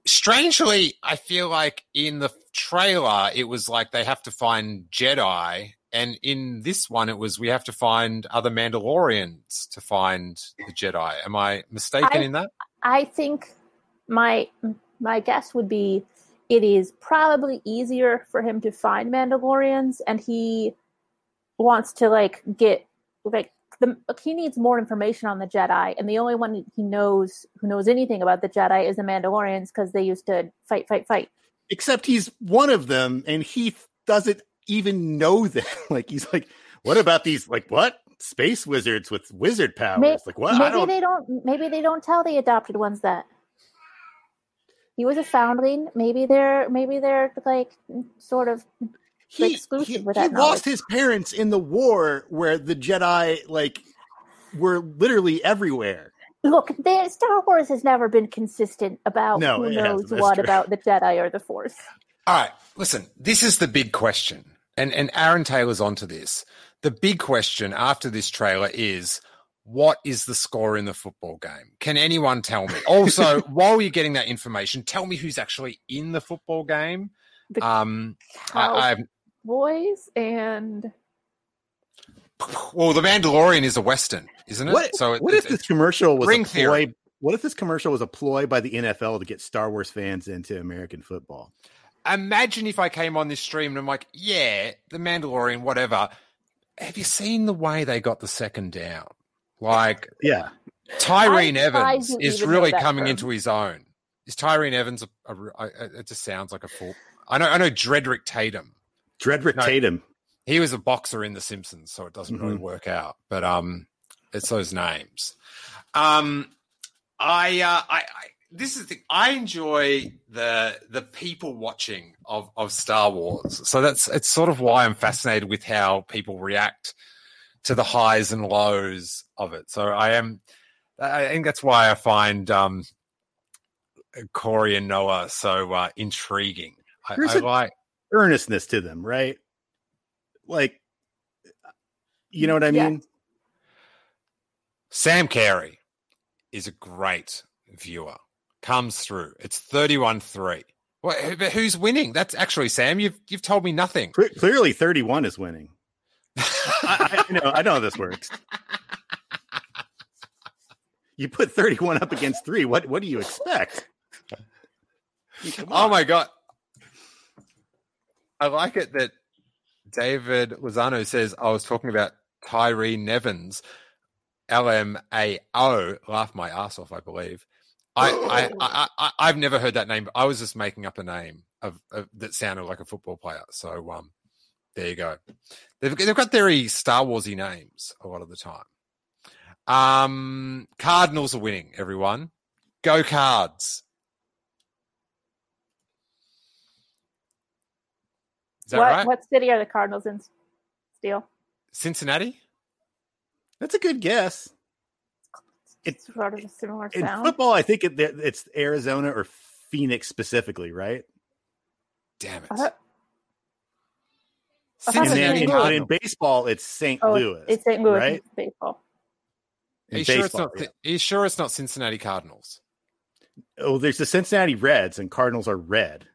Strangely, I feel like in the trailer, it was like they have to find Jedi. And in this one, it was we have to find other Mandalorians to find the Jedi. Am I mistaken I- in that? I think my my guess would be it is probably easier for him to find Mandalorians, and he wants to like get like the he needs more information on the Jedi, and the only one he knows who knows anything about the Jedi is the Mandalorians because they used to fight, fight, fight. Except he's one of them, and he doesn't even know them. like he's like, what about these? Like what? Space wizards with wizard powers? May- like what? I Maybe don't. they don't. Maybe they don't tell the adopted ones that he was a foundling. Maybe they're maybe they're like sort of exclusive with he that knowledge. lost his parents in the war where the Jedi like were literally everywhere. Look, the, Star Wars has never been consistent about No, who knows what true. about the Jedi or the Force. All right, listen, this is the big question. And and Aaron Taylor's onto this. The big question after this trailer is what is the score in the football game? Can anyone tell me? Also, while you're getting that information, tell me who's actually in the football game. Um, I, I've, Boys and well, the Mandalorian is a western, isn't it? What, so it, what if it- this commercial was ring a theory. ploy? What if this commercial was a ploy by the NFL to get Star Wars fans into American football? imagine if I came on this stream and I'm like, yeah, the Mandalorian, whatever. Have you seen the way they got the second down? Like, Yeah. Tyrene I'm Evans you is really coming term. into his own. Is Tyrene Evans a, a, a- It just sounds like a full. I know. I know. Drederick Tatum. Drederick No. Tatum. He was a boxer in The Simpsons, so it doesn't really Mhm. work out. But um, it's those names. Um, I, uh, I, I this is the. I enjoy the the people watching of of Star Wars. So that's it's sort of why I'm fascinated with how people react to the highs and lows of it. So I am. I think that's why I find um, Corey and Noah so uh, intriguing. I, There's I a- like. Earnestness to them, right? Like, you know what I Yeah. mean? Sam Carey is a great viewer. Comes through. It's 31 3. Well, but who's winning? That's actually Sam. You've you've told me nothing. Clearly, 31 is winning. I, I know. I know how this works. You put 31 up against three. What what do you expect? I mean, Oh my god. I like it that David Lozano says I was talking about Tyree Nevins, LMAO. Laugh my ass off, I believe. I, I, I, I, I've never heard that name. I was just making up a name of, of that sounded like a football player. So um, there you go. They've, they've got very Star Warsy names a lot of the time. Um, Cardinals are winning. Everyone, go Cards. Is that what right? what city are the Cardinals in? Steel. Cincinnati. That's a good guess. It's sort of a similar In sound. football, I think it, it's Arizona or Phoenix specifically, right? Damn it. I thought- I And then in, but in baseball, it's St. Oh, Louis. it's St. Louis right? baseball. Are In you, sure it's not, yeah. are you sure it's not Cincinnati Cardinals? Oh, there's the Cincinnati Reds, and Cardinals are red.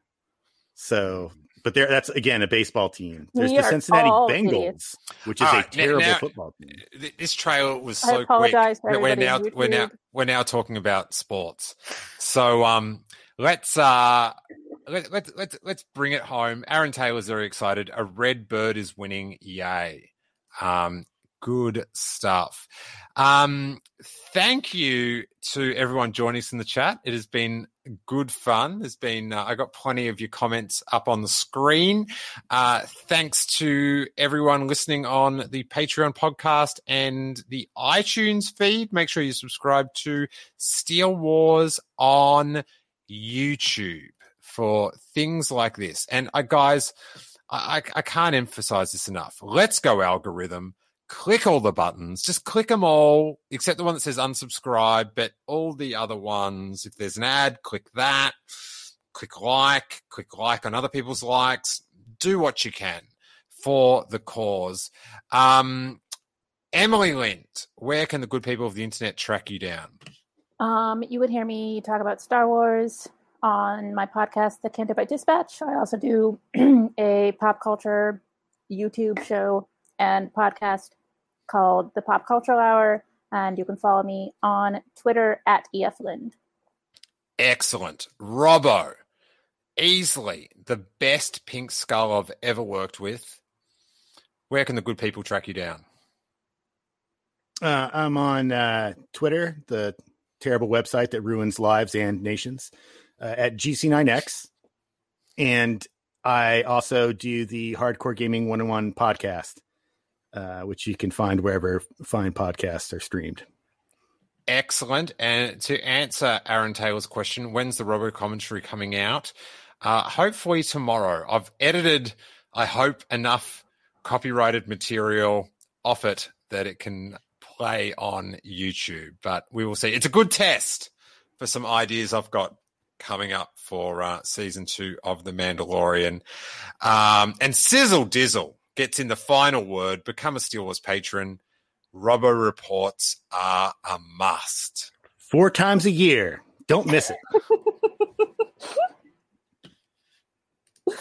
So, but there, that's again a baseball team. There's We the Cincinnati Bengals, idiots. which is All a terrible now- football team. This trailer was I so apologize quick we're now everybody we're now we're now talking about sports. So um, let's uh, let, let, let's let's bring it home. Aaron Taylor's very excited. A red bird is winning. Yay! Um, good stuff. Um, thank you to everyone joining us in the chat. It has been good fun. There's been uh, I got plenty of your comments up on the screen. Uh, thanks to everyone listening on the Patreon podcast and the iTunes feed. Make sure you subscribe to Steele Wars on YouTube for things like this. And uh, guys, I, I I can't emphasize this enough. Let's go algorithm. Click all the buttons. Just click them all, except the one that says unsubscribe. But all the other ones, if there's an ad, click that. Click like. Click like on other people's likes. Do what you can for the cause. Um, Emily Lind, where can the good people of the internet track you down? Um, you would hear me talk about Star Wars on my podcast, The Canterbury Dispatch. I also do a pop culture YouTube show and podcast called The Pop Culture Hour, and you can follow me on Twitter at EFLind. Excellent. Robbo, easily the best pink skull I've ever worked with. Where can the good people track you down? Uh, I'm on uh, Twitter, the terrible website that ruins lives and nations, uh, at GC9X. And I also do the Hardcore Gaming 101 podcast, uh, which you can find wherever fine podcasts are streamed. Excellent. And to answer Aaron Taylor's question, when's the Robo commentary coming out? Uh, hopefully tomorrow. I've edited, I hope, enough copyrighted material off it that it can play on YouTube. But we will see. It's a good test for some ideas I've got coming up for uh, season two of The Mandalorian. Um, and Sizzle Dizzle gets in the final word. Become a Steele Wars patron. Robo reports are a must. Four times a year. Don't miss it.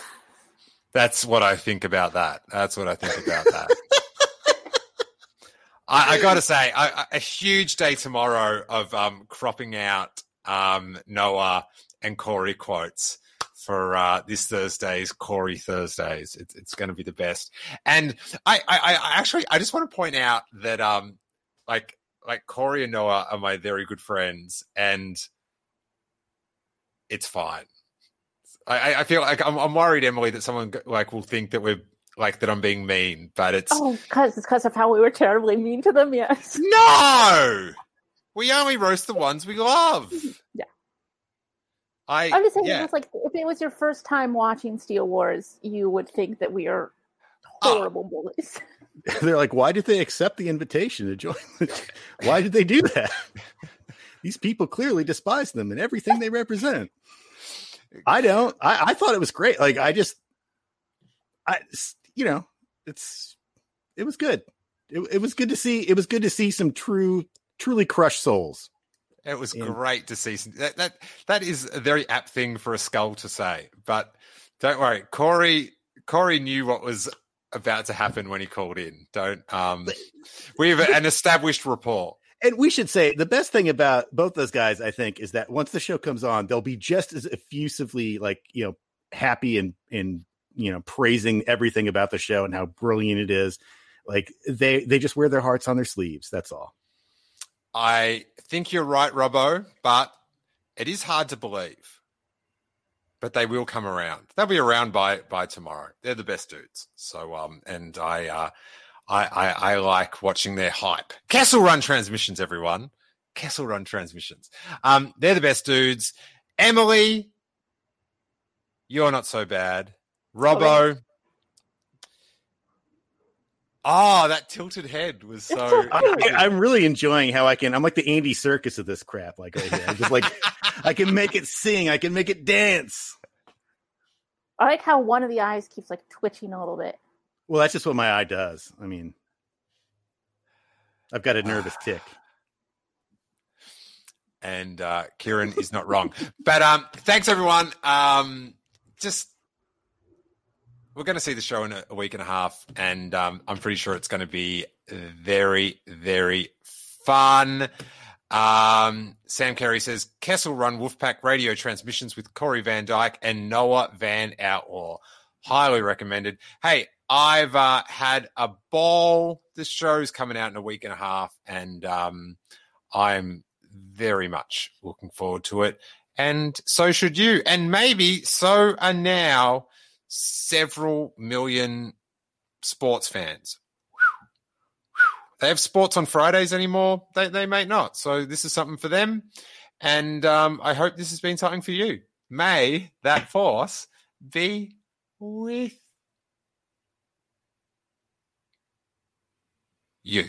That's what I think about that. That's what I think about that. I, I got to say, I, I- a huge day tomorrow of um, cropping out um, Noah and Corey quotes for uh, this Thursday's Corey Thursdays. It's, it's going to be the best. And I, I, I actually, I just want to point out that, um, like, like Corey and Noah are my very good friends, and it's fine. I, I- feel like I'm, I'm worried, Emily, that someone like will think that we're like that I'm being mean, but it's Oh, because it's because of how we were terribly mean to them. Yes. no. We only roast the ones we love. Yeah. I I'm just saying, yeah. it's like if it was your first time watching Steele Wars, you would think that we are Ah. horrible bullies. They're like, why did they accept the invitation to join? why did they do that? These people clearly despise them and everything they represent. I don't. I, I thought it was great. Like I just, I, you know, it's, it was good. It, it was good to see. It was good to see some true, truly crushed souls. It was great to see that, that. That is a very apt thing for a skull to say. But don't worry, Corey. Corey knew what was about to happen when he called in. Don't. Um, we have an established rapport. And we should say the best thing about both those guys, I think, is that once the show comes on, they'll be just as effusively like, you know, happy and and you know, praising everything about the show and how brilliant it is. Like they they just wear their hearts on their sleeves. That's all. I think you're right, Robbo, but it is hard to believe. But they will come around. They'll be around by by tomorrow. They're the best dudes. So um, and I uh, I, I I like watching their hype. Kessel Run transmissions, everyone. Kessel Run transmissions. Um, they're the best dudes. Emily, you're not so bad. Robbo. Oh, that tilted head was so. I, I'm really enjoying how I can. I'm like the Andy Serkis of this crap. Like right here, I'm just like I can make it sing. I can make it dance. I like how one of the eyes keeps like twitching a little bit. Well, that's just what my eye does. I mean, I've got a nervous tick. and uh, Kieran is not wrong. But um, thanks everyone. Um, just we're going to see the show in a, week and a half, and um, I'm pretty sure it's going to be very, very fun. Um, Sam Carey says Kessel Run Wolfpack radio transmissions with Corey Van Dyke and Noah Van Outlaw. Highly recommended. Hey, I've uh, had a ball. This show's coming out in a week and a half, and um, I'm very much looking forward to it. And so should you. And maybe so are now several million sports fans. They have sports on Fridays anymore. They, they may not. So this is something for them. And um, I hope this has been something for you. May that force be with you.